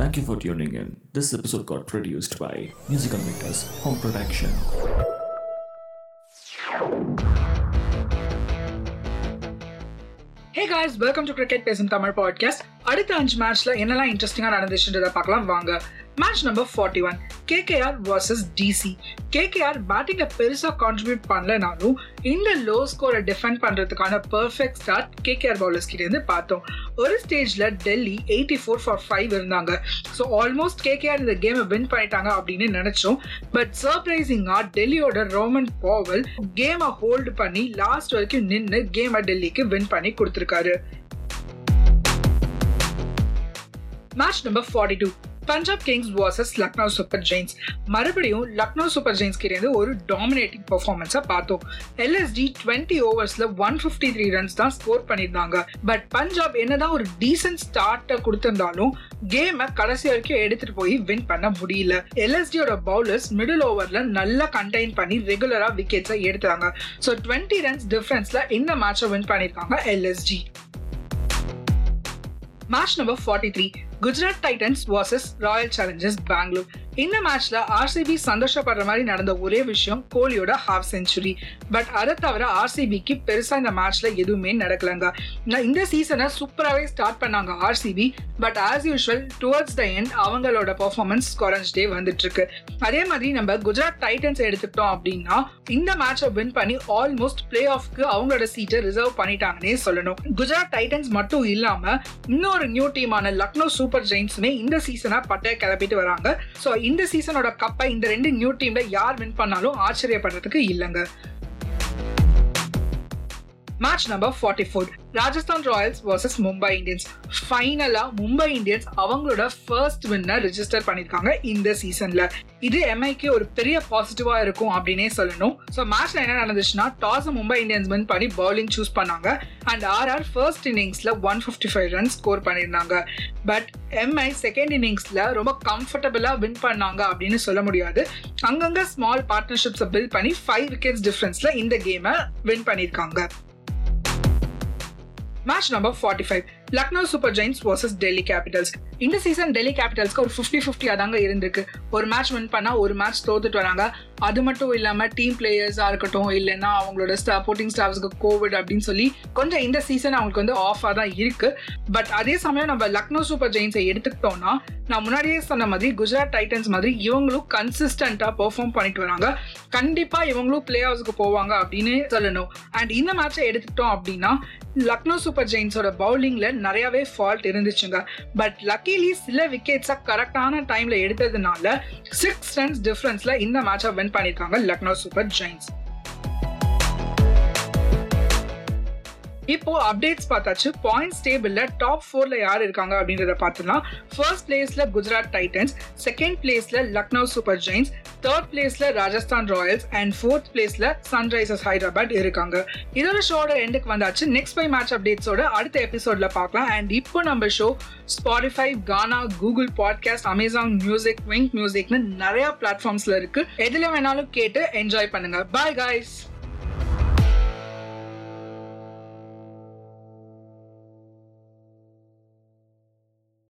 Thank you for tuning in. This episode got produced by Musical Makers Home Production. Hey guys welcome to cricket பேசும் Tamil podcast அடுத்த அஞ்சு மேட்ச்ல என்னெல்லாம் இன்ட்ரெஸ்டிங்கா நடந்துச்சுன்றதை பார்க்கலாம் வாங்க match number forty one KKR versus DC KKR பேட்டிங்கை பெருசாக கான்ட்ரிபியூட் பண்ணலனாலும் இந்த லோ ஸ்கோரை டிஃபெண்ட் பண்ணுறதுக்கான பர்ஃபெக்ட் ஸ்டார்ட் கேகேஆர் பவுலர்ஸ் கிட்டேருந்து பார்த்தோம். ஒரு ஸ்டேஜில் Delhi eighty four for five இருந்தாங்க ஸோ ஆல்மோஸ்ட் கேகேஆர் இந்த கேமை வின் பண்ணிட்டாங்க அப்படின்னு நினச்சோம். பட் சர்ப்ரைசிங்காக டெல்லியோட ரோமன் பாவல் கேமை ஹோல்டு பண்ணி லாஸ்ட் வரைக்கும் நின்று கேமை டெல்லிக்கு வின் பண்ணி கொடுத்துருக்காரு. Match number forty two Punjab kings versus Lucknow super giants மறுபடியும் லக்னோ சூப்பர் ஜெயின்ஸ் கிட்டேருந்து ஒரு டாமினேட்டிங் பர்ஃபார்மன்ஸை பார்த்தோம். எல்எஸ்டி டுவெண்ட்டி ஓவர்ஸில் ஒன் ஃபிஃப்டி த்ரீ ரன்ஸ் தான் ஸ்கோர் பண்ணியிருந்தாங்க. பட் பஞ்சாப் என்னதான் ஒரு டீசென்ட் ஸ்டார்ட்டை கொடுத்திருந்தாலும் கேமை கடைசி வரைக்கும் எடுத்துட்டு போய் வின் பண்ண முடியல. எல்எஸ்டியோட பவுலர்ஸ் மிடில் ஓவரில் நல்லா கண்டெயின் பண்ணி ரெகுலராக விக்கெட்ஸை எடுத்தாங்க. ஸோ டுவெண்ட்டி ரன்ஸ் டிஃப்ரென்ஸில் இந்த மேட்சை வின் பண்ணியிருக்காங்க LSG match number forty three Gujarat titans versus royal challengers Bangalore இந்த மேட்ச்ல ஆர்சிபி சந்தோஷப்படுற மாதிரி நடந்த ஒரே விஷயம் கோலியோட ஹாஃப் செஞ்சுரி பட் அதை தவிர ஆர்சிபிக்கு பெருசா இந்த மேட்ச்ல எதுவுமே நடக்கலங்க. இந்த சீசனை சூப்பராகவே ஸ்டார்ட் பண்ணாங்க RCB but as usual towards the end அவங்களோட பர்ஃபார்மன்ஸ் குறைஞ்சிட்டே வந்துட்டு இருக்கு அதே மாதிரி நம்ம குஜராத் டைட்டன்ஸ் எடுத்துக்கிட்டோம் அப்படின்னா இந்த மேட்சை வின் பண்ணி ஆல்மோஸ்ட் பிளே ஆஃப்க்கு அவங்களோட சீட்டை ரிசர்வ் பண்ணிட்டாங்கன்னே சொல்லணும். குஜராத் டைட்டன்ஸ் மட்டும் இல்லாம இன்னொரு நியூ டீமான லக்னோ சூப்பர் ஜெயின்ஸுமே இந்த சீசனாக பட்டைய கிளப்பிட்டு வராங்க. ஸோ இந்த சீசனோட கப்பை இந்த ரெண்டு நியூ டீம்ல யார் வின் பண்ணாலும் ஆச்சரியப்படுறதுக்கு இல்லைங்க. Match number forty four Rajasthan royals versus Mumbai Indians ஃபைனலா மும்பை இந்தியன்ஸ் அவங்களோட ஃபர்ஸ்ட் வின்னை ரிஜிஸ்டர் பண்ணியிருக்காங்க இந்த சீசன்ல இது எம்ஐக்கு ஒரு பெரிய பாசிட்டிவா இருக்கும் அப்படின்னே சொல்லணும். ஸோ மேட்ச்ல என்ன நடந்துச்சுன்னா டாஸ் மும்பை இந்தியன்ஸ் வின் பண்ணி பவுலிங் சூஸ் பண்ணாங்க. And RR first இன்னிங்ஸ்ல one fifty five run score பண்ணியிருந்தாங்க பட் எம்ஐ செகண்ட் இன்னிங்ஸ்ல ரொம்ப கம்ஃபர்டபுளா வின் பண்ணாங்க அப்படின்னு சொல்ல முடியாது. அங்கங்க ஸ்மால் பார்ட்னர்ஷிப்ஸை பில்ட் பண்ணி ஃபைவ் விக்கெட்ஸ் டிஃபரன்ஸ்ல இந்த கேமை வின் பண்ணியிருக்காங்க match number forty five Lucknow super giants versus Delhi capitals இந்த சீசன் டெல்லி கேபிட்டல்ஸ்க்கு ஒரு ஃபிஃப்டி ஃபிஃப்டியாக தாங்க இருந்திருக்கு. ஒரு மேட்ச் வின் பண்ணால் ஒரு மேட்ச் தோத்துட்டு வராங்க. அது மட்டும் இல்லாமல் டீம் பிளேயர்ஸாக இருக்கட்டும் இல்லைன்னா அவங்களோட சப்போர்ட்டிங் ஸ்டாஃப்ஸ்க்கு கோவிட் அப்படின்னு சொல்லி கொஞ்சம் இந்த சீசன் அவங்களுக்கு வந்து ஆஃபாக தான் இருக்குது பட் அதே சமயம் நம்ம லக்னோ சூப்பர் ஜெயின்ஸை எடுத்துக்கிட்டோம்னா நான் முன்னாடியே சொன்ன மாதிரி குஜராத் டைட்டன்ஸ் மாதிரி இவங்களும் கன்சிஸ்டண்ட்டாக பெர்ஃபார்ம் பண்ணிட்டு வராங்க. கண்டிப்பாக இவங்களும் பிளே ஆஃப்ஸுக்கு போவாங்க அப்படின்னு சொல்லணும். அண்ட் இந்த மேட்சை எடுத்துக்கிட்டோம் அப்படின்னா லக்னோ சூப்பர் ஜெயின்ஸோட பவுலிங்கில் நிறையவே ஃபால்ட் இருந்துச்சுங்க. பட் லக்கிலி சில விக்கெட்ஸை கரெக்டான டைம்ல எடுத்ததுனால சிக்ஸ் ரன்ஸ் டிஃப்ரென்ஸில் இந்த மேட்சை வின் பண்ணிருக்காங்க லக்னோ சூப்பர் ஜெயின்ஸ் இப்போ அப்டேட்ஸ் பார்த்தாச்சு. பாயிண்ட்ஸ் டேபிள்ல டாப் ஃபோர்ல யார் இருக்காங்க அப்படின்றத பார்த்தோம்னா ஃபர்ஸ்ட் பிளேஸ்ல குஜராத் டைட்டன்ஸ் செகண்ட் பிளேஸ்ல லக்னோ சூப்பர் ஜெயின்ஸ் தேர்ட் பிளேஸ்ல ராஜஸ்தான் ராயல்ஸ் அண்ட் ஃபோர்த் பிளேஸ்ல சன்ரைசர்ஸ் ஹைதராபாத் இருக்காங்க. இதோட ஷோட எண்டுக்கு வந்தாச்சு. நெக்ஸ்ட் பை மேட்ச் அப்டேட்ஸோட அடுத்த எபிசோட்ல பார்க்கலாம். அண்ட் இப்போ நம்ம show Spotify Gaana Google podcast Amazon music Wynk மியூசிக்னு நிறைய பிளாட்ஃபார்ம்ஸ்ல இருக்கு. எதுல வேணாலும் கேட்டு என்ஜாய் பண்ணுங்க. Bye guys